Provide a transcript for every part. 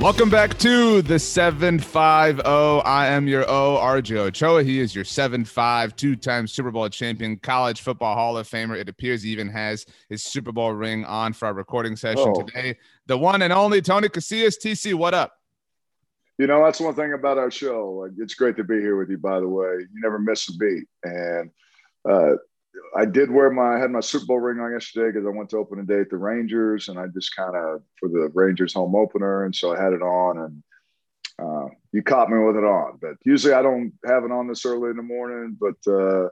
Welcome back to the 75O. I am your O, RJ Ochoa. He is your 7'5, two time Super Bowl champion, college football Hall of Famer. It appears he even has his Super Bowl ring on for our recording session Oh. today. The one and only Tony Casillas. TC, what up? You know, that's one thing about our show. Like, it's great to be here with you, by the way. You never miss a beat. And uh, I did wear my, I had my Super Bowl ring on yesterday because I went to open a day at the Rangers and I just kind of, for the Rangers home opener. And so I had it on and uh, you caught me with it on. But usually I don't have it on this early in the morning, but uh,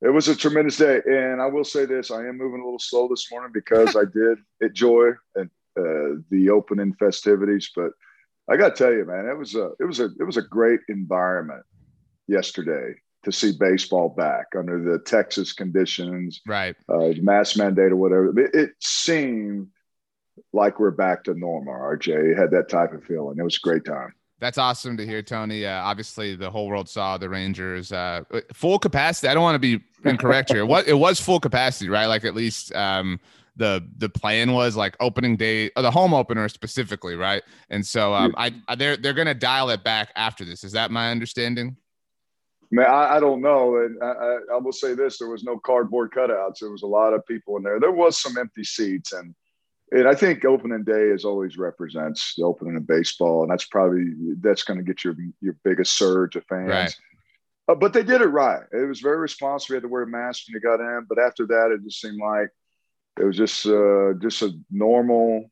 it was a tremendous day. And I will say this I am moving a little slow this morning because I did enjoy and, uh, the opening festivities. But I got to tell you, man, it was a it was a it was a great environment yesterday to see baseball back under the Texas conditions, Right. uh, mass mandate or whatever. It, it seemed like we're back to normal. RJ It had that type of feeling. It was a great time. That's awesome to hear, Tony. Uh, obviously, the whole world saw the Rangers uh, full capacity. I don't want to be incorrect here. What it was full capacity, right? Like at least um, the the plan was like opening day, or the home opener specifically, right? And so um, I, I they're they're gonna dial it back after this. Is that my understanding? Man, I, I don't know. And I, I, will say this: there was no cardboard cutouts. There was a lot of people in there. There was some empty seats, and and I think opening day is always represents the opening of baseball, and that's probably that's going to get your your biggest surge of fans. Right. Uh, but they did it right. It was very responsive. We had to wear a mask when you got in, but after that, it just seemed like it was just uh, just a normal.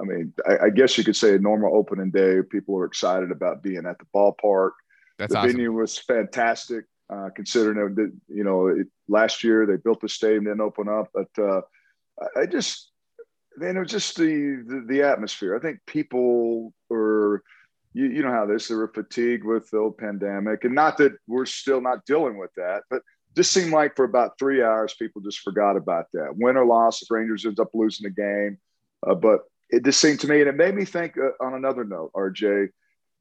I mean, I, I guess you could say a normal opening day. People were excited about being at the ballpark That's the awesome. venue was fantastic, uh, considering that you know it, last year they built the stadium didn't open up, but uh, I- just man, it was just the, the the atmosphere. I think people were. You, you know how this they were fatigued with the old pandemic and not that we're still not dealing with that but just seemed like for about three hours people just forgot about that win or loss if rangers ends up losing the game uh, but it just seemed to me and it made me think uh, on another note rj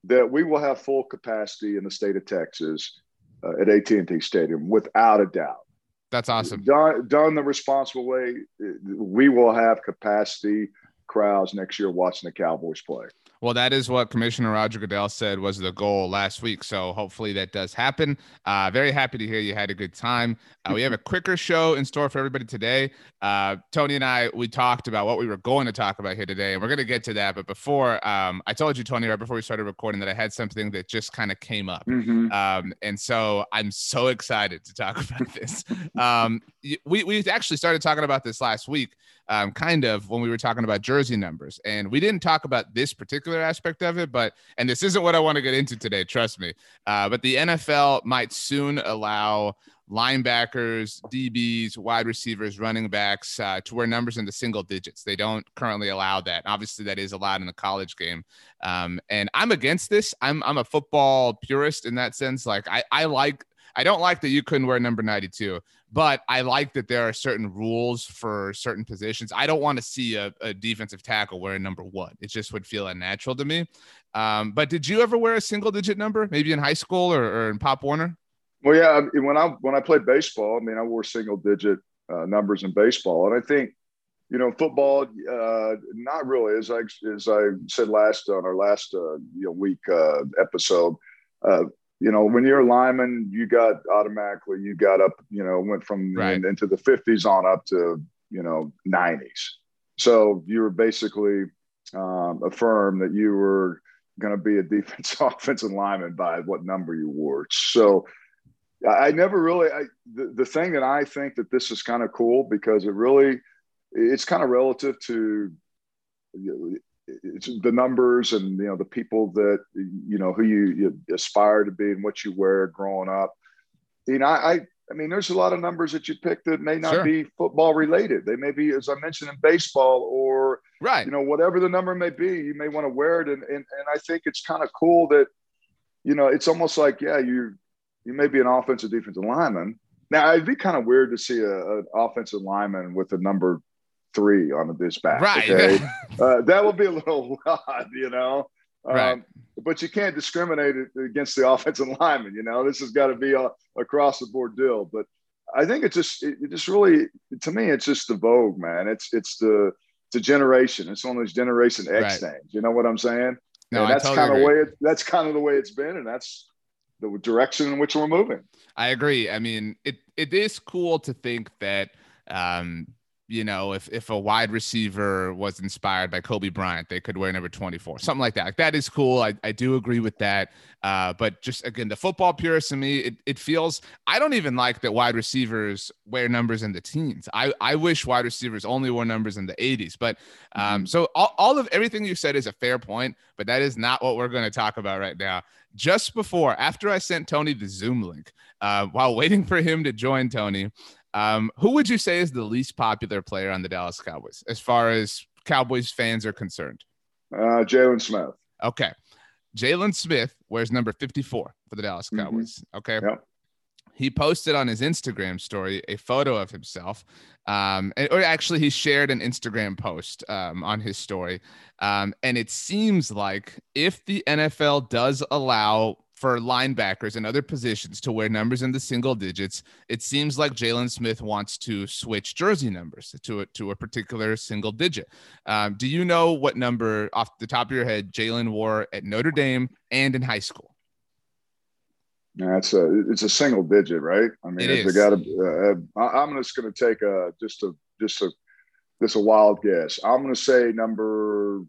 that we will have full capacity in the state of Texas uh, at AT&T Stadium without a doubt. That's awesome. Done, done the responsible way, we will have capacity crowds next year watching the Cowboys play. Well, that is what Commissioner Roger Goodell said was the goal last week. So hopefully that does happen. Uh, very happy to hear you had a good time. Uh, we have a quicker show in store for everybody today. Uh, Tony and I, we talked about what we were going to talk about here today, and we're going to get to that. But before, um, I told you, Tony, right before we started recording, that I had something that just kind of came up. Um, and so I'm so excited to talk about this. Um, we, we actually started talking about this last week, um, kind of when we were talking about jersey numbers. And we didn't talk about this particular aspect of it, but, and this isn't what I want to get into today, trust me. Uh, but the NFL might soon allow linebackers, DBs, wide receivers, running backs uh, to wear numbers in the single digits. They don't currently allow that. Obviously, that is allowed in the college game. Um, and I'm against this. I'm I'm a football purist in that sense. Like I I like I don't like that you couldn't wear number 92, but I like that there are certain rules for certain positions. I don't want to see a, a defensive tackle wearing number one. It just would feel unnatural to me. Um, but did you ever wear a single digit number, maybe in high school or, or in Pop Warner? Well, yeah, when I when I played baseball, I mean, I wore single digit uh, numbers in baseball, and I think you know, football, uh, not really. As I as I said last on our last uh, you know, week uh, episode, uh, you know, when you're a lineman, you got automatically you got up, you know, went from Right. into the 50s on up to you know 90s. So you were basically um, affirmed that you were going to be a defense offensive lineman by what number you wore. So I never really I, the, the thing that I think that this is kind of cool because it really it's kind of relative to you know, it's the numbers and you know the people that you know who you, you aspire to be and what you wear growing up. You know, I I- I mean, there's a lot of numbers that you pick that may not Sure. be football related. They may be, as I mentioned, in baseball or Right. you know whatever the number may be you may want to wear it and and, and i think it's kind of cool that you know it's almost like yeah you you may be an offensive defensive lineman now it'd be kind of weird to see a, an offensive lineman with a number three on his back right. okay? uh, that would be a little odd you know um, Right. but you can't discriminate it against the offensive lineman you know this has got to be a across the board deal but i think it's just it, it just really to me it's just the vogue man it's it's the it's a generation. It's one of those generation X Right. things. You know what I'm saying? no, and that's totally kind of way it, that's kind of the way it's been, and that's the direction in which we're moving. I agree. I mean, it it is cool to think that um, you know, if if a wide receiver was inspired by Kobe Bryant, they could wear number 24, something like that. Like that is cool. I, I do agree with that. Uh, but just again, the football purist to me, it, it feels I don't even like that wide receivers wear numbers in the teens. I, I wish wide receivers only wore numbers in the 80s. But um, so all, all of everything you said is a fair point, but that is not what we're going to talk about right now. Just before, after I sent Tony the Zoom link, uh, while waiting for him to join Tony, um, who would you say is the least popular player on the Dallas Cowboys as far as Cowboys fans are concerned? Uh, Jaylon Smith. Okay. Jaylon Smith wears number 54 for the Dallas Mhm. Cowboys. Okay. Yep. He posted on his Instagram story a photo of himself. Um, and, or actually, he shared an Instagram post um, on his story. Um, and it seems like if the NFL does allow for linebackers and other positions to wear numbers in the single digits, it seems like Jaylon Smith wants to switch jersey numbers to a, to a particular single digit. Um, do you know what number off the top of your head Jaylon wore at Notre Dame and in high school? Yeah, it's a it's a single digit, right? I mean, It it's got to. Uh, I- I'm just going to take a just a just a just a wild guess. I'm going to say number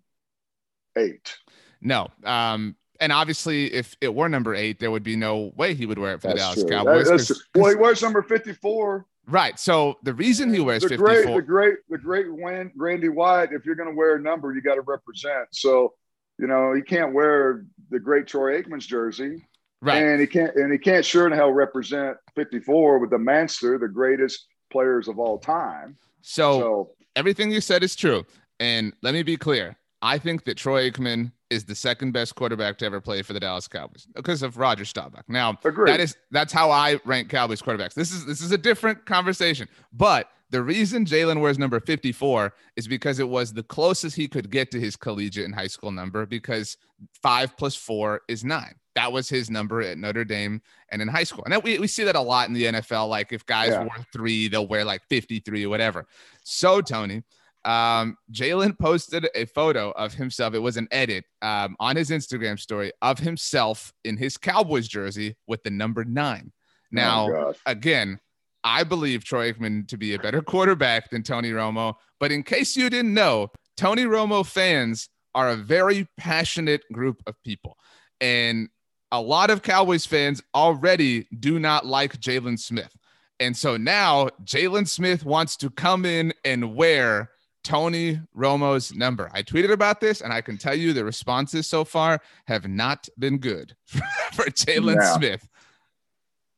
eight. No. Um, and obviously, if it were number eight, there would be no way he would wear it for the Dallas true. Cowboys. That- that's true. well, he wears number 54. right. So the reason he wears the 54. great, the great, the great Wan- Randy White. If you're going to wear a number, you got to represent. So, you know, he can't wear the great Troy Aikman's jersey, right. and he can't, and he can't sure in hell represent 54 with the Manster, the greatest players of all time. so So, everything you said is true. And let me be clear. I think that Troy Aikman is the second best quarterback to ever play for the Dallas Cowboys because of Roger Staubach. Now, Agreed. that is that's how I rank Cowboys quarterbacks. This is this is a different conversation. But the reason Jaylon wears number 54 is because it was the closest he could get to his collegiate and high school number because five plus four is nine. That was his number at Notre Dame and in high school. And that, we, we see that a lot in the NFL. Like if guys Yeah. wore three, they'll wear like 53 or whatever. So, Tony, um, Jaylon posted a photo of himself. It was an edit um, on his Instagram story of himself in his Cowboys jersey with the number nine. Now, oh, again, I believe Troy Aikman to be a better quarterback than Tony Romo. But in case you didn't know, Tony Romo fans are a very passionate group of people. And a lot of Cowboys fans already do not like Jaylon Smith. And so now Jaylon Smith wants to come in and wear Tony Romo's number. I tweeted about this, and I can tell you the responses so far have not been good for Jaylon Yeah. Smith.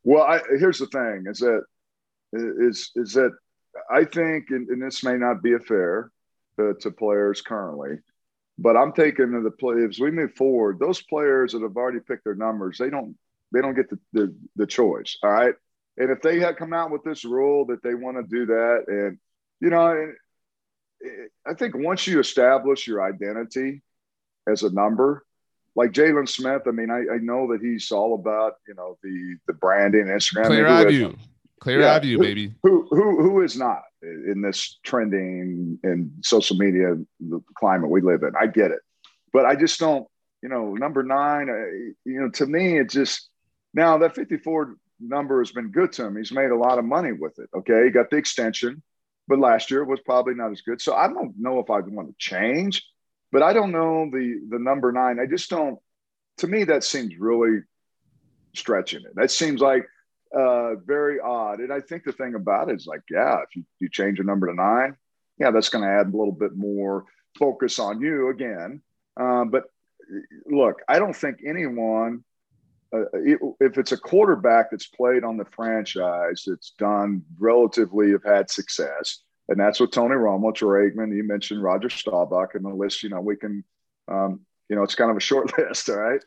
Well, I, here's the thing: is that is is that I think, and, and this may not be a fair to, to players currently, but I'm taking the play as we move forward. Those players that have already picked their numbers, they don't they don't get the the, the choice. All right, and if they had come out with this rule that they want to do that, and you know, and I think once you establish your identity as a number, like Jaylon Smith, I mean, I, I know that he's all about you know the the branding, Instagram. Clear eye view. Clear Yeah. eye view, baby. Who who who is not? in this trending and social media the climate we live in. I get it, but I just don't. You know, number nine. Uh, you know, to me, it just now that 54 number has been good to him. He's made a lot of money with it. Okay, he got the extension, but last year was probably not as good. So I don't know if I'd want to change, but I don't know the the number nine. I just don't. To me, that seems really stretching it. That seems like uh, very odd. And I think the thing about it is like, yeah, if you, you change a number to nine, yeah, that's going to add a little bit more focus on you again. Um, but look, I don't think anyone, uh, if it's a quarterback that's played on the franchise, that's done relatively, have had success, and that's what Tony Romo, Troy Aikman, you mentioned Roger Staubach, and the list, you know, we can, um, you know, it's kind of a short list, all right?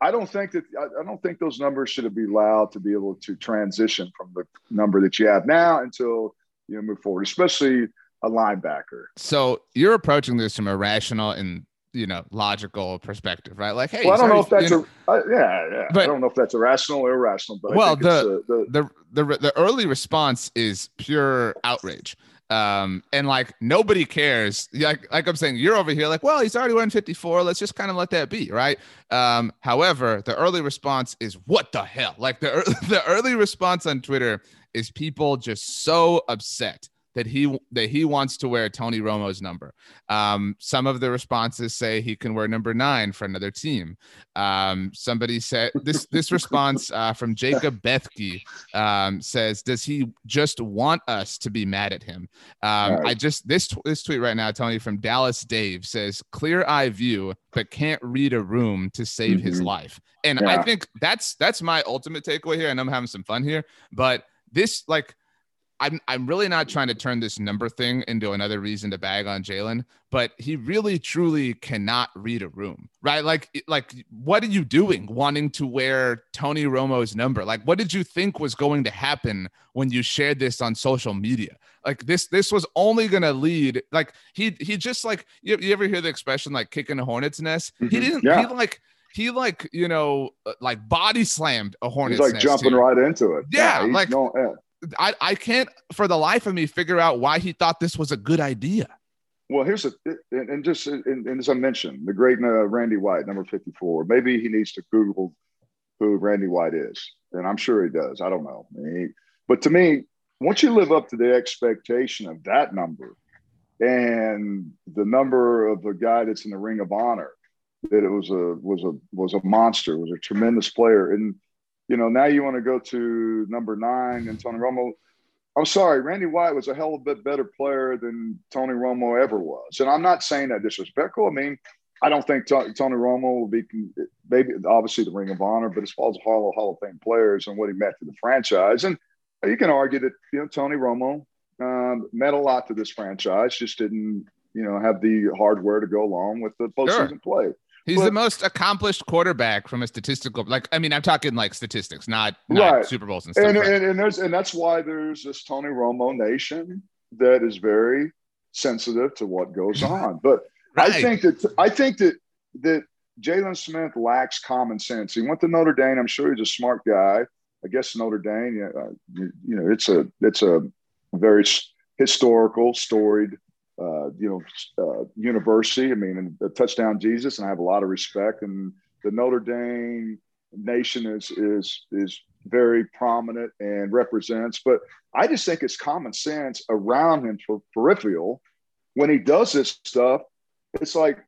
I don't think that I don't think those numbers should be allowed to be able to transition from the number that you have now until you know, move forward, especially a linebacker. So you're approaching this from a rational and you know logical perspective, right? Like, hey, well, I don't know if that's you know, a uh, yeah, yeah. But, I don't know if that's irrational or irrational, but well, the, the, the the the early response is pure outrage. Um, and like nobody cares. Like, like I'm saying, you're over here like, well, he's already won 54. Let's just kind of let that be, right? Um, however, the early response is what the hell? Like the the early response on Twitter is people just so upset that he that he wants to wear Tony Romo's number. Um, some of the responses say he can wear number nine for another team. Um, somebody said this this response uh, from Jacob Bethke um, says, "Does he just want us to be mad at him?" Um, right. I just this this tweet right now, Tony from Dallas Dave says, "Clear eye view, but can't read a room to save mm-hmm. his life." And yeah. I think that's that's my ultimate takeaway here, and I'm having some fun here, but this like I'm I'm really not trying to turn this number thing into another reason to bag on Jaylon, but he really truly cannot read a room, right? Like like what are you doing wanting to wear Tony Romo's number? Like what did you think was going to happen when you shared this on social media? Like this this was only going to lead like he he just like you, you ever hear the expression like kicking a hornet's nest? Mm-hmm. He didn't yeah. he like he like you know uh, like body slammed a hornet's nest. He's like jumping right into it. Yeah, yeah like no, yeah I, I can't for the life of me figure out why he thought this was a good idea. Well, here's a and just and, as I mentioned, the great uh, Randy White, number 54. Maybe he needs to Google who Randy White is, and I'm sure he does. I don't know, he, but to me, once you live up to the expectation of that number and the number of the guy that's in the Ring of Honor, that it was a was a was a monster, was a tremendous player, and you know, now you want to go to number nine and Tony Romo. I'm sorry, Randy White was a hell of a bit better player than Tony Romo ever was. And I'm not saying that disrespectful. I mean, I don't think Tony Romo will be maybe obviously the Ring of Honor, but as far as Hall of, Hall of Fame players and what he meant to the franchise, and you can argue that you know Tony Romo um, meant a lot to this franchise, just didn't you know have the hardware to go along with the postseason sure. play. He's but, the most accomplished quarterback from a statistical like I mean I'm talking like statistics not, not right. Super Bowls and stuff. And, and, and there's and that's why there's this Tony Romo nation that is very sensitive to what goes on. But right. I think that I think that that Jaylon Smith lacks common sense. He went to Notre Dame. I'm sure he's a smart guy. I guess Notre Dame, uh, you, you know, it's a it's a very historical, storied uh, you know, uh, university. I mean, a touchdown Jesus, and I have a lot of respect. And the Notre Dame nation is is is very prominent and represents. But I just think it's common sense around him for peripheral when he does this stuff. It's like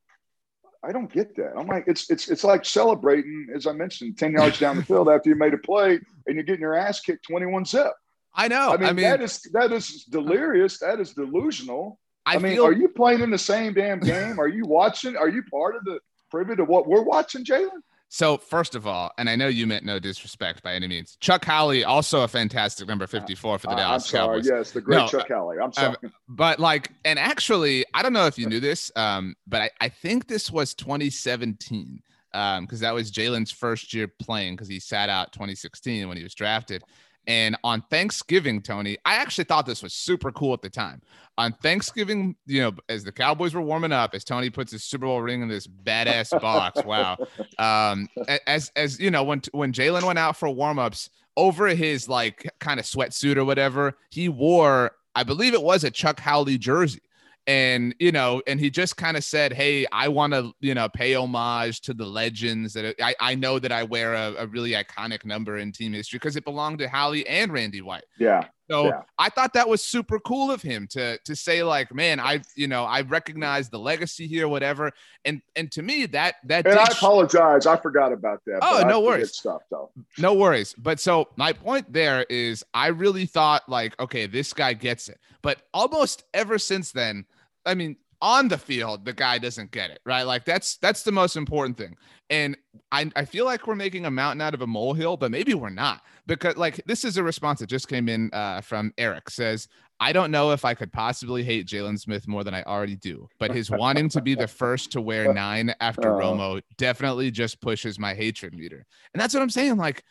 I don't get that. I'm like, it's it's it's like celebrating, as I mentioned, 10 yards down the field after you made a play and you're getting your ass kicked 21 zip. I know. I mean, I mean that is that is delirious. That is delusional. I, I mean, feel... are you playing in the same damn game? Are you watching? Are you part of the privy to what we're watching, Jaylon? So first of all, and I know you meant no disrespect by any means. Chuck Howley, also a fantastic number 54 for the uh, Dallas. Cowboys. Yes, the great no, Chuck Howley. I'm sorry. Um, but like, and actually, I don't know if you knew this, um, but I, I think this was 2017 because um, that was Jaylon's first year playing because he sat out 2016 when he was drafted. And on Thanksgiving, Tony, I actually thought this was super cool at the time. On Thanksgiving, you know, as the Cowboys were warming up, as Tony puts his Super Bowl ring in this badass box. Wow. Um, as as you know, when when Jaylon went out for warmups, over his like kind of sweatsuit or whatever, he wore I believe it was a Chuck Howley jersey and you know and he just kind of said hey i want to you know pay homage to the legends that i, I know that i wear a, a really iconic number in team history because it belonged to Howley and randy white. Yeah so yeah. i thought that was super cool of him to to say like man i you know i recognize the legacy here whatever and and to me that that and i apologize i forgot about that oh no worries. stuff though. No worries but so my point there is i really thought like okay this guy gets it but almost ever since then I mean, on the field, the guy doesn't get it, right? Like that's that's the most important thing. And I, I feel like we're making a mountain out of a molehill, but maybe we're not. Because like this is a response that just came in uh, from Eric says, I don't know if I could possibly hate Jaylon Smith more than I already do, but his wanting to be the first to wear nine after uh, Romo definitely just pushes my hatred meter. And that's what I'm saying. Like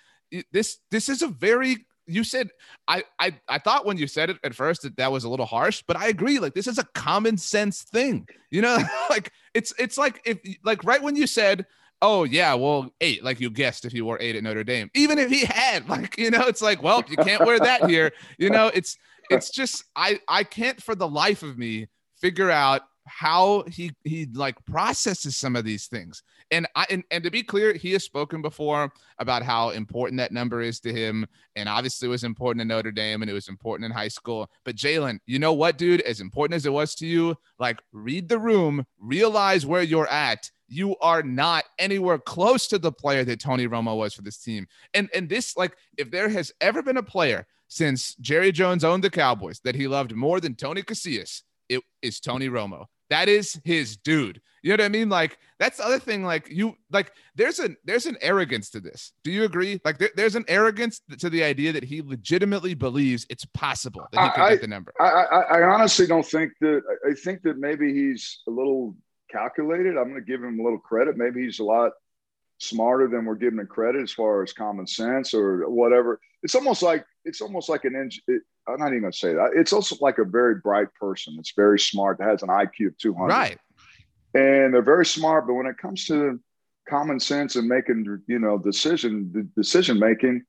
this, this is a very you said I, I I thought when you said it at first that that was a little harsh, but I agree. Like this is a common sense thing, you know. like it's it's like if like right when you said, oh yeah, well eight, like you guessed if you wore eight at Notre Dame, even if he had, like you know, it's like well you can't wear that here, you know. It's it's just I I can't for the life of me figure out how he he like processes some of these things. And I and, and to be clear, he has spoken before about how important that number is to him. And obviously it was important in Notre Dame and it was important in high school. But Jaylon, you know what, dude? As important as it was to you, like read the room, realize where you're at. You are not anywhere close to the player that Tony Romo was for this team. And and this, like, if there has ever been a player since Jerry Jones owned the Cowboys that he loved more than Tony Casillas, it is Tony Romo. That is his dude. You know what I mean? Like that's the other thing. Like you, like there's an there's an arrogance to this. Do you agree? Like there, there's an arrogance to the idea that he legitimately believes it's possible that he could I, get the number. I, I, I honestly don't think that. I think that maybe he's a little calculated. I'm going to give him a little credit. Maybe he's a lot smarter than we're giving him credit as far as common sense or whatever. It's almost like it's almost like an engine. I'm not even going to say that. It's also like a very bright person. It's very smart. That has an IQ of 200. Right. And they're very smart, but when it comes to common sense and making, you know, decision decision making,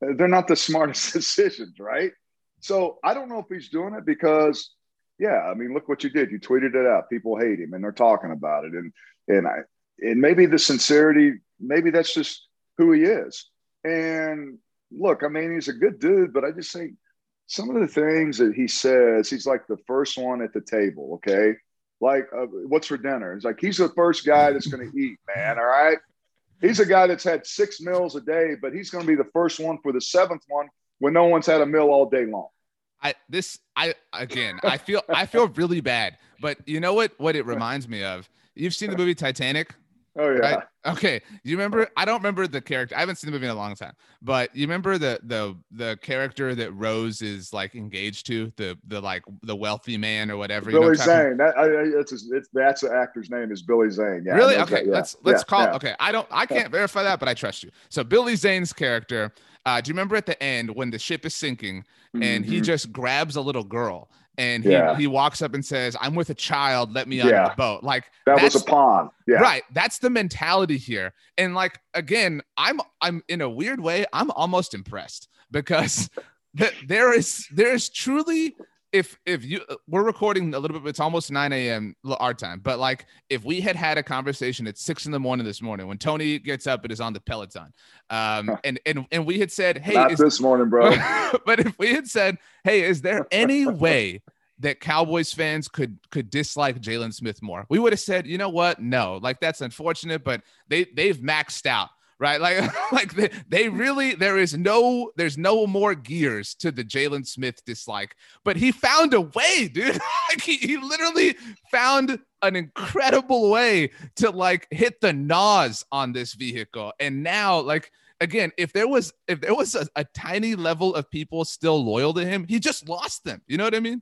they're not the smartest decisions, right? So I don't know if he's doing it because, yeah, I mean, look what you did. You tweeted it out. People hate him, and they're talking about it. And and I and maybe the sincerity, maybe that's just who he is. And look, I mean, he's a good dude, but I just think some of the things that he says, he's like the first one at the table. Okay. Like, uh, what's for dinner? He's like, he's the first guy that's going to eat, man. All right. He's a guy that's had six meals a day, but he's going to be the first one for the seventh one when no one's had a meal all day long. I this I again I feel I feel really bad, but you know what what it reminds me of? You've seen the movie Titanic? Oh yeah. Right? Okay. You remember? I don't remember the character. I haven't seen the movie in a long time. But you remember the the the character that Rose is like engaged to the the like the wealthy man or whatever. Billy you know Zane. That, I, it's, it's that's the actor's name is Billy Zane. Yeah. Really? Okay. That, yeah. Let's let's yeah, call. Yeah. Okay. I don't. I can't verify that, but I trust you. So Billy Zane's character. Uh, do you remember at the end when the ship is sinking and mm-hmm. he just grabs a little girl and he, yeah. he walks up and says, I'm with a child, let me yeah. of the boat. Like that was a pawn. Yeah. Right. That's the mentality here. And like again, I'm I'm in a weird way, I'm almost impressed because th- there is there is truly if if you we're recording a little bit it's almost 9 a.m our time but like if we had had a conversation at six in the morning this morning when tony gets up and is on the peloton. Um and and and we had said hey Not is, this morning bro. But if we had said hey is there any way that Cowboys fans could could dislike Jaylon Smith more. We would have said, you know what? No, like that's unfortunate, but they they've maxed out right? Like, like they, they really there is no there's no more gears to the Jaylon Smith dislike, but he found a way, dude. like he, he literally found an incredible way to like hit the nose on this vehicle, and now like again, if there was if there was a, a tiny level of people still loyal to him, he just lost them. You know what I mean?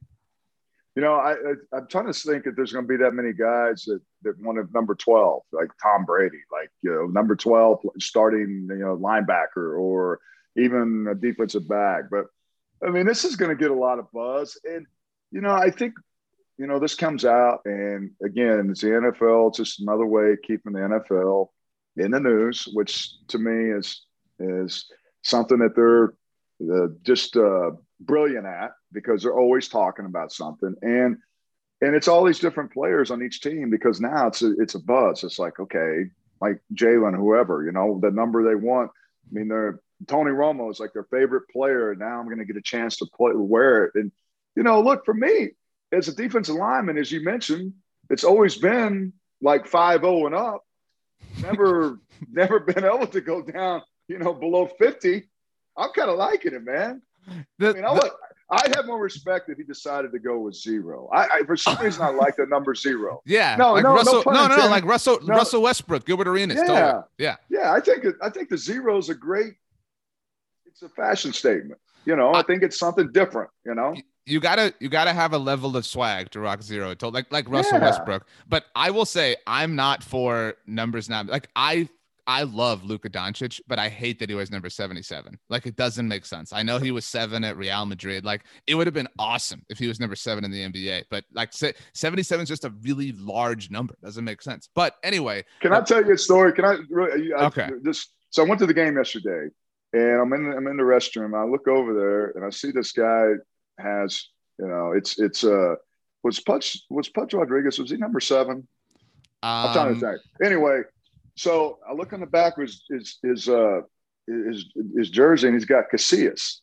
You know, I, I am trying to think if there's going to be that many guys that that wanted number 12, like Tom Brady, like you know number 12 starting you know linebacker or even a defensive back. But I mean, this is going to get a lot of buzz, and you know, I think you know this comes out, and again, it's the NFL. It's just another way of keeping the NFL in the news, which to me is is something that they're uh, just uh, brilliant at because they're always talking about something. And and it's all these different players on each team because now it's a, it's a buzz. It's like okay, like Jaylon, whoever you know, the number they want. I mean, they're Tony Romo is like their favorite player. And now I'm going to get a chance to play wear it. And you know, look for me as a defensive lineman, as you mentioned, it's always been like five zero oh and up. Never, never been able to go down, you know, below fifty. I'm kind of liking it, man. The, I mean, I would, I'd have more respect if he decided to go with zero. I, I for some reason I like the number zero. Yeah, no, like no, Russell, no, no, no, like Russell, no. Russell Westbrook, Gilbert Arenas. Yeah, totally. yeah, yeah. I think I think the zero is a great. It's a fashion statement. You know, I, I think it's something different. You know, you gotta you gotta have a level of swag to rock zero to like like Russell yeah. Westbrook. But I will say I'm not for numbers now. Like I I love Luka Doncic, but I hate that he was number 77. Like it doesn't make sense. I know he was seven at Real Madrid. Like it would have been awesome if he was number seven in the NBA, but like 77 is just a really large number. Doesn't make sense. But anyway, can I tell you a story? Can I really? I, okay. Just so I went to the game yesterday, and I'm in I'm in the restroom. I look over there and I see this guy has you know it's it's uh was Pudge was Pudge Rodriguez was he number seven? Um, I'm trying to think. Anyway, so I look on the back was his his uh his his jersey and he's got Casillas,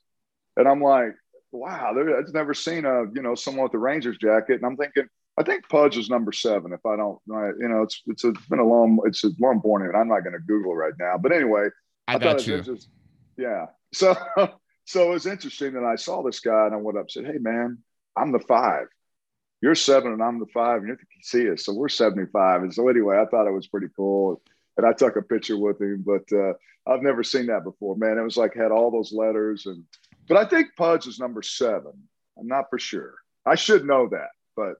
and I'm like, wow, there, I've never seen a you know someone with the Rangers jacket, and I'm thinking. I think Pudge is number seven. If I don't, you know, it's it's, a, it's been a long it's a long morning, and I'm not going to Google right now. But anyway, I, I got you. Just, yeah. So so it was interesting that I saw this guy and I went up and said, Hey man, I'm the five. You're seven and I'm the five, and you're the Casillas. So we're 75. And so anyway, I thought it was pretty cool. And I took a picture with him, but uh, I've never seen that before, man. It was like had all those letters and but I think Pudge is number seven. I'm not for sure. I should know that, but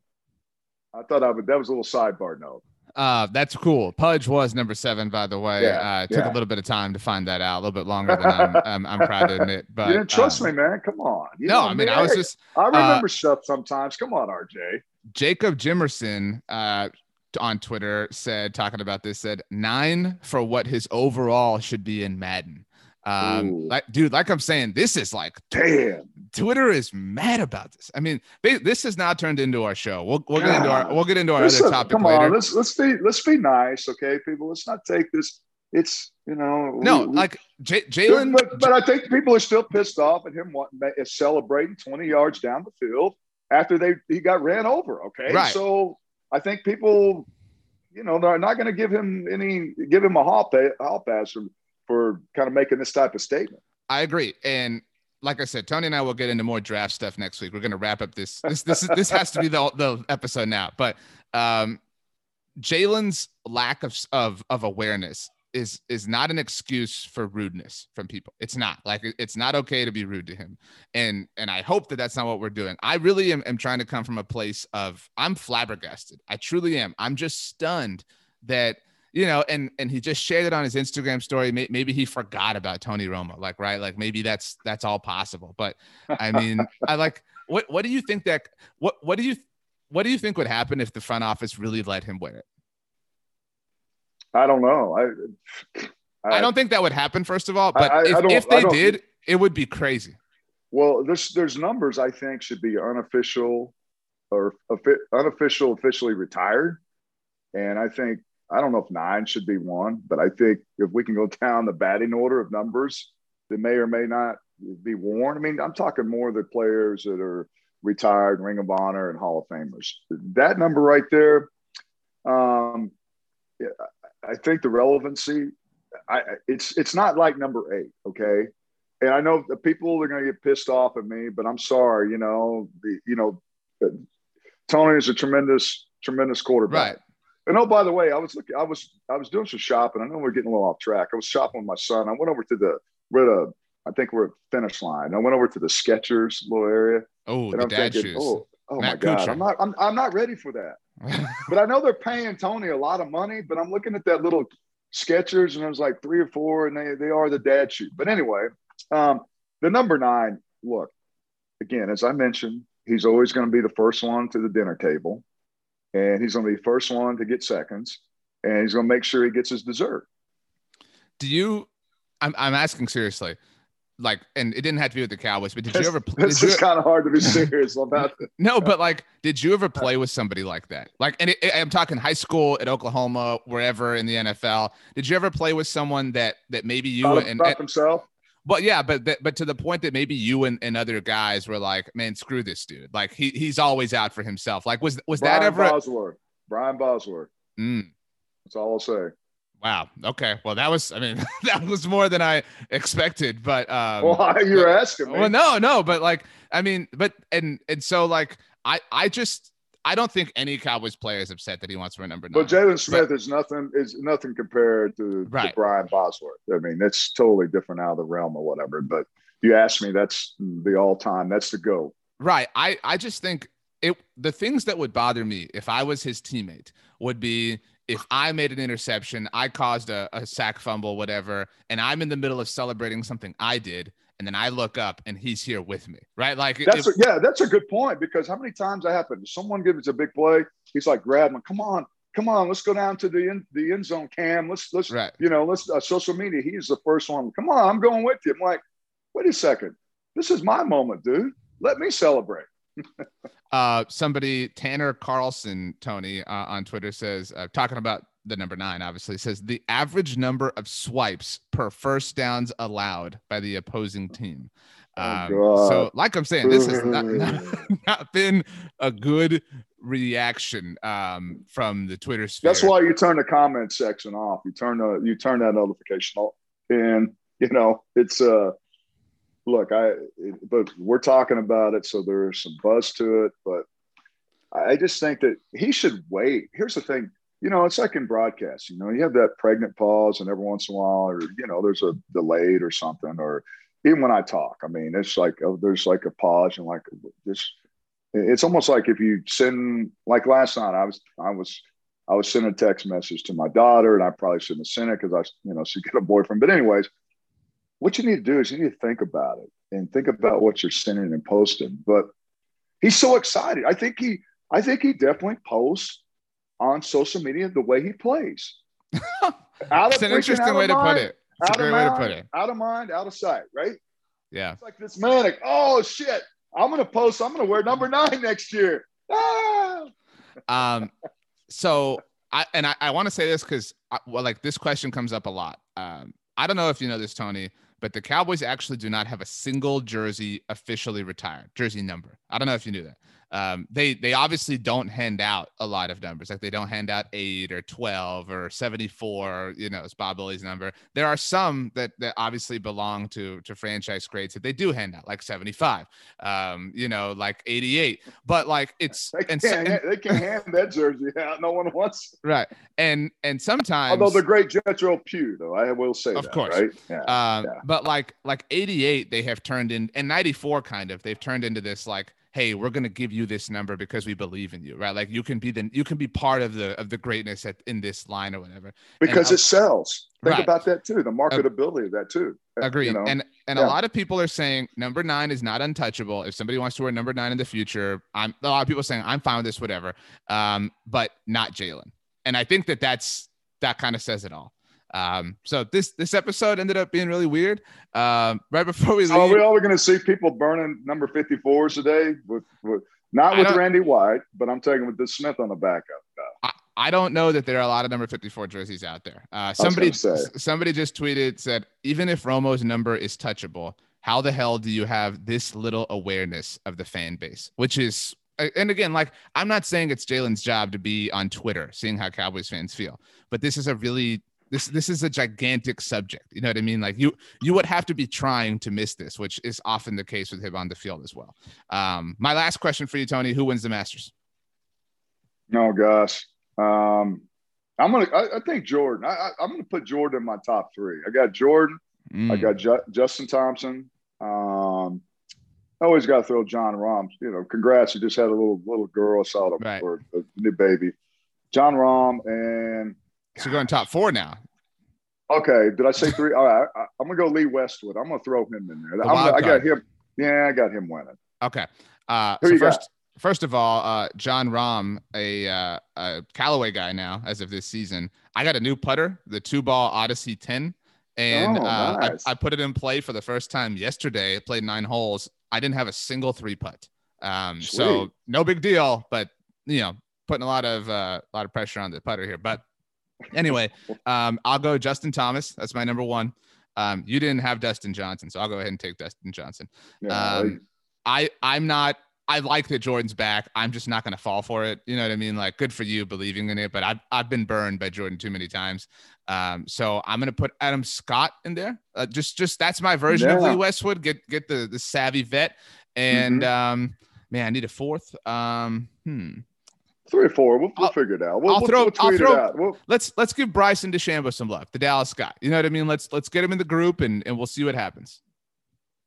I thought I would that was a little sidebar note. Uh, that's cool. Pudge was number seven, by the way. Yeah, uh, took yeah. a little bit of time to find that out, a little bit longer than I'm, I'm, I'm proud to admit. But you didn't trust um, me, man. Come on. You no, I mean, I was just. I remember uh, stuff sometimes. Come on, RJ. Jacob Jimerson uh, on Twitter said, talking about this, said nine for what his overall should be in Madden. Um, like, dude, like I'm saying, this is like, damn, Twitter is mad about this. I mean, this has now turned into our show. We'll, we'll get into our, we'll get into our Listen, other topic come later. On, let's let's be let's be nice, okay, people. Let's not take this. It's you know, no, we, like J- Jaylon, but, but I think people are still pissed off at him wanting, celebrating 20 yards down the field after they he got ran over. Okay, right. so I think people, you know, they're not going to give him any give him a hall, pay, hall pass from for kind of making this type of statement. I agree. And like I said, Tony and I will get into more draft stuff next week. We're going to wrap up this. This this this has to be the the episode now. But um, Jaylon's lack of of of awareness is is not an excuse for rudeness from people. It's not like it's not okay to be rude to him. And and I hope that that's not what we're doing. I really am, am trying to come from a place of I'm flabbergasted. I truly am. I'm just stunned that you know, and and he just shared it on his Instagram story. Maybe he forgot about Tony Romo, like right, like maybe that's that's all possible. But I mean, I like what what do you think that what what do you what do you think would happen if the front office really let him win it? I don't know. I I, I don't think that would happen. First of all, but I, if, if they did, it would be crazy. Well, there's there's numbers I think should be unofficial or unofficial officially retired, and I think I don't know if nine should be one, but I think if we can go down the batting order of numbers that may or may not be worn. I mean, I'm talking more the players that are retired, Ring of Honor, and Hall of Famers. That number right there, um, I think the relevancy, I, it's it's not like number eight, okay. And I know the people are going to get pissed off at me, but I'm sorry. You know, the, you know, Tony is a tremendous, tremendous quarterback. Right. And oh, by the way, I was looking, I was, I was doing some shopping. I know we're getting a little off track. I was shopping with my son. I went over to the, we're at a, I think we're at finish line. I went over to the Skechers little area. Oh, the I'm dad thinking, shoes. Oh, oh my God, I'm not, I'm, I'm not ready for that. but I know they're paying Tony a lot of money. But I'm looking at that little Skechers, and there's like three or four, and they they are the dad shoe. But anyway, um, the number nine. Look, again, as I mentioned, he's always going to be the first one to the dinner table and he's going to be first one to get seconds, and he's going to make sure he gets his dessert. Do you? I'm I'm asking seriously. Like, and it didn't have to be with the Cowboys, but did you ever? You, just kind of hard to be serious about no, but like, did you ever play with somebody like that? Like, and it, I'm talking high school at Oklahoma, wherever in the NFL. Did you ever play with someone that that maybe you and, and himself. But yeah, but that, but to the point that maybe you and, and other guys were like, man, screw this dude. Like he he's always out for himself. Like was was Brian that ever? Bosworth. Brian Bosworth. Mm, That's all I'll say. Wow. Okay. Well, that was I mean that was more than I expected. But um, Well, you're asking me. well, no, no, but like I mean, but and and so like I I just I don't think any Cowboys player is upset that he wants to wear number nine. But Jaylon Smith is nothing is nothing compared to, to Brian Bosworth. I mean, it's totally different out of the realm or whatever. But you ask me, that's the all time. That's the go. Right. I I just think it the things that would bother me if I was his teammate would be if I made an interception, I caused a, a sack fumble, whatever, and I'm in the middle of celebrating something I did, and then I look up and he's here with me. Right. Like That's if- a, yeah, that's a good point because how many times that happened? Someone gives a big play, he's like, grab him, come on, come on, let's go down to the end the end zone cam. Let's let's right. you know, let's uh, social media. He's the first one. Come on, I'm going with you. I'm like, wait a second, this is my moment, dude. Let me celebrate. Uh, somebody Tanner Carlson, Tony uh, on Twitter says, uh, talking about the number nine, obviously says the average number of swipes per first downs allowed by the opposing team. Oh, Um, God. so, like I'm saying, this has not, not, not been a good reaction um, from the Twitter sphere. That's why you turn the comment section off. You turn the you turn that notification off, and you know it's uh look I but we're talking about it, so there's some buzz to it. But I just think that he should wait. Here's the thing, you know, it's like in broadcast. You know, you have that pregnant pause, and every once in a while, or you know, there's a delayed or something, or even when I talk, I mean, it's like oh, there's like a pause and like this. It's almost like if you send like last night, I was I was I was sending a text message to my daughter, and I probably shouldn't have sent it because I, you know, she got a boyfriend. But anyways, what you need to do is you need to think about it and think about what you're sending and posting. But he's so excited. I think he, I think he definitely posts on social media the way he plays. It's an interesting way to put it. It's a out great of way to mind, put it. Out of mind, out of sight. Right? Yeah. It's like this manic. Oh shit! I'm gonna post. I'm gonna wear number nine next year. Ah! um so i and i, I want to say this because well like this question comes up a lot um i don't know if you know this tony but the cowboys actually do not have a single jersey officially retired jersey number. I don't know if you knew that um they they obviously don't hand out a lot of numbers like they don't hand out 8 or 12 or 74 you know it's Bob Lilly's number there are some that that obviously belong to to franchise grades that they do hand out like 75 um you know like 88 but like it's They and, can't, and- they can't hand that jersey out. No one wants. right and and sometimes Although the great Jethro Pugh, though, I will say Of that, course. right? Yeah. um yeah. but like like 88 they have turned in and 94 kind of they've turned into this like hey we're going to give you this number because we believe in you right like you can be the you can be part of the of the greatness at, in this line or whatever because and- it sells. Think Right. about that too. The marketability of that too. Agreed. You know? And and Yeah. a lot of people are saying number nine is not untouchable. If somebody wants to wear number nine in the future, I'm a lot of people saying I'm fine with this, whatever. Um, but not Jaylon. And I think that that's that kind of says it all. Um, so this this episode ended up being really weird. Um, right before we So are we all going to see people burning number 54s today? With, with not with Randy White, but I'm taking with the Smith on the backup. I, I don't know that there are a lot of number 54 jerseys out there. Uh, somebody somebody just tweeted said even if Romo's number is touchable, how the hell do you have this little awareness of the fan base? Which is and again, like I'm not saying it's Jaylon's job to be on Twitter seeing how Cowboys fans feel, but this is a really this this is a gigantic subject. You know what I mean? Like you you would have to be trying to miss this, which is often the case with him on the field as well. Um, my last question for you, Tony: Who wins the Masters? Oh gosh, um, I'm gonna. I, I think Jordan. I, I, I'm gonna put Jordan in my top three. I got Jordan. I Mm. got Ju- Justin Thompson. Um, I always got to throw Jon Rahm. You know, congrats! You just had a little little girl. I saw it Right. or a new baby. Jon Rahm and So going top four now. okay. Did I say three? All right, I, I'm gonna go Lee Westwood. I'm gonna throw him in there. The gonna- I got him. Yeah, I got him winning. Okay. Uh, Who so you got? first, first of all, uh, Jon Rahm, a, uh, a Callaway guy now as of this season. I got a new putter, the two ball Odyssey 10, and oh, uh, nice. I, I, put it in play for the first time yesterday. I played nine holes. I didn't have a single three putt. Um, so no big deal, but you know, putting a lot of uh, a lot of pressure on the putter here. But anyway, um, I'll go Justin Thomas. That's my number one. Um, you didn't have Dustin Johnson, so I'll go ahead and take Dustin Johnson. Um, I I'm not. I like that Jordan's back. I'm just not going to fall for it. You know what I mean? Like, good for you believing in it, but I've I've been burned by Jordan too many times. Um, so I'm going to put Adam Scott in there. Uh, just just that's my version yeah. of Lee Westwood. Get get the the savvy vet, and mm-hmm. um, man, I need a fourth. Um, hmm. Three or four. We'll, we'll figure it out. We'll, I'll throw. We'll, throw. We'll, let's let's give Bryson DeChambeau some love. The Dallas guy. You know what I mean? Let's let's get him in the group and and we'll see what happens.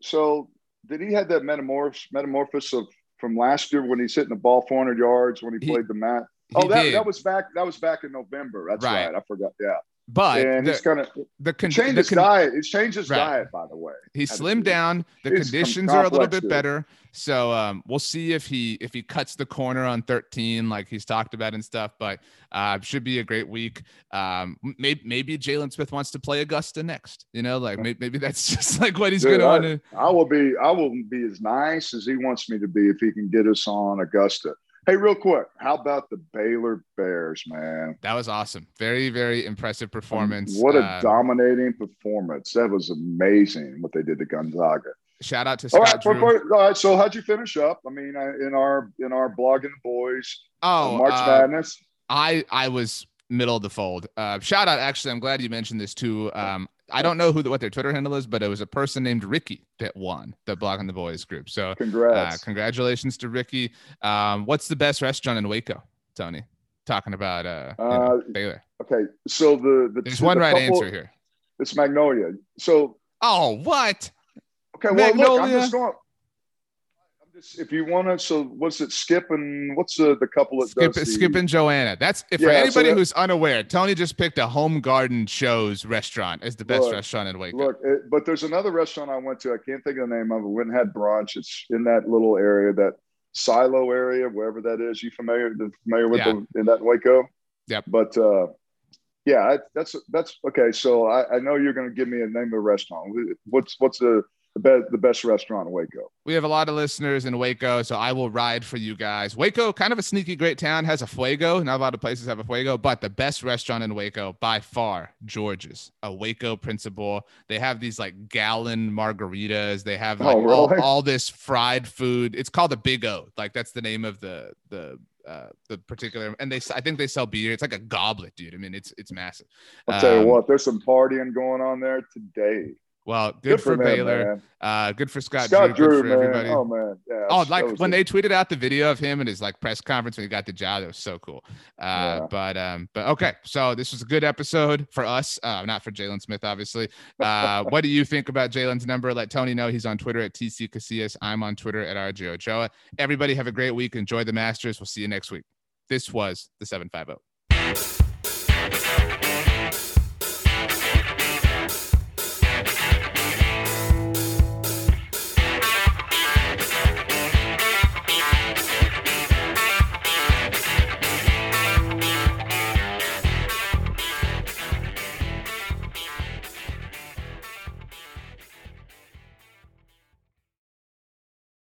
So did he have that metamorph metamorphosis of from last year when he's hitting the ball 400 yards when he, he played the mat? Oh, that, that was back. That was back in November. That's right. right. I forgot. Yeah. But and the, he's of the con- changed his con- diet. He's changed his right. diet, by the way. He slimmed down. The conditions are a little bit dude. better. So um, we'll see if he if he cuts the corner on 13 like he's talked about and stuff. But uh, should be a great week. Um, maybe maybe Jaylon Smith wants to play Augusta next. You know, like maybe, maybe that's just like what he's going to want to. I will be I will be as nice as he wants me to be if he can get us on Augusta. Hey, real quick, how about the Baylor Bears, man? That was awesome. Very, very impressive performance. What a uh, dominating performance. That was amazing what they did to Gonzaga. Shout out to Scott. All right, all right. So how'd you finish up? I mean, uh, in our in our blogging boys. Oh, March uh, Madness. I I was middle of the fold. Uh, shout out. Actually, I'm glad you mentioned this too. Um, I don't know who the, what their Twitter handle is, but it was a person named Ricky that won the Blogging the Boys group. So congrats, uh, congratulations to Ricky. Um, what's the best restaurant in Waco, Tony? Talking about uh, uh know, Baylor. Okay, so the, the there's one the right couple, answer here. It's Magnolia. So oh, what? Okay, well, Magnolia. look, I'm just going if you want to, so what's it? Skip and what's the the couple that Skip, the, Skip and Joanna. That's if yeah, for anybody so that, who's unaware. Tony just picked a Home Garden Shows restaurant as the best look, restaurant in Waco. Look, it, but there's another restaurant I went to. I can't think of the name of it. Went and had brunch. It's in that little area, that silo area, wherever that is. You familiar familiar with yeah. the, in that Waco? Yep. But uh, yeah, that's that's okay. So I, I know you're going to give me a name of a restaurant. What's what's the the best the best restaurant in Waco. We have a lot of listeners in Waco, so I will ride for you guys. Waco, kind of a sneaky great town, has a fuego. Not a lot of places have a fuego, but the best restaurant in Waco by far, George's, a Waco principal. They have these like gallon margaritas. They have like oh, really? all, all this fried food. It's called the Big O. Like that's the name of the the uh, the particular and they I think they sell beer. It's like a goblet, dude. I mean, it's it's massive. I'll tell you um, what, there's some partying going on there today. Well, good, good for, for Baylor. Uh, good for Scott, Scott Drew. Drew good for man. everybody. Oh man, yeah. Oh, like when they tweeted out the video of him and his like press conference when he got the job, it was so cool. Uh, yeah. but um, but okay, so this was a good episode for us, uh, not for Jaylon Smith, obviously. Uh, what do you think about Jaylon's number? Let Tony know. He's on Twitter at TC Casillas. I'm on Twitter at RJ Ochoa. Everybody have a great week. Enjoy the Masters. We'll see you next week. This was the 75O.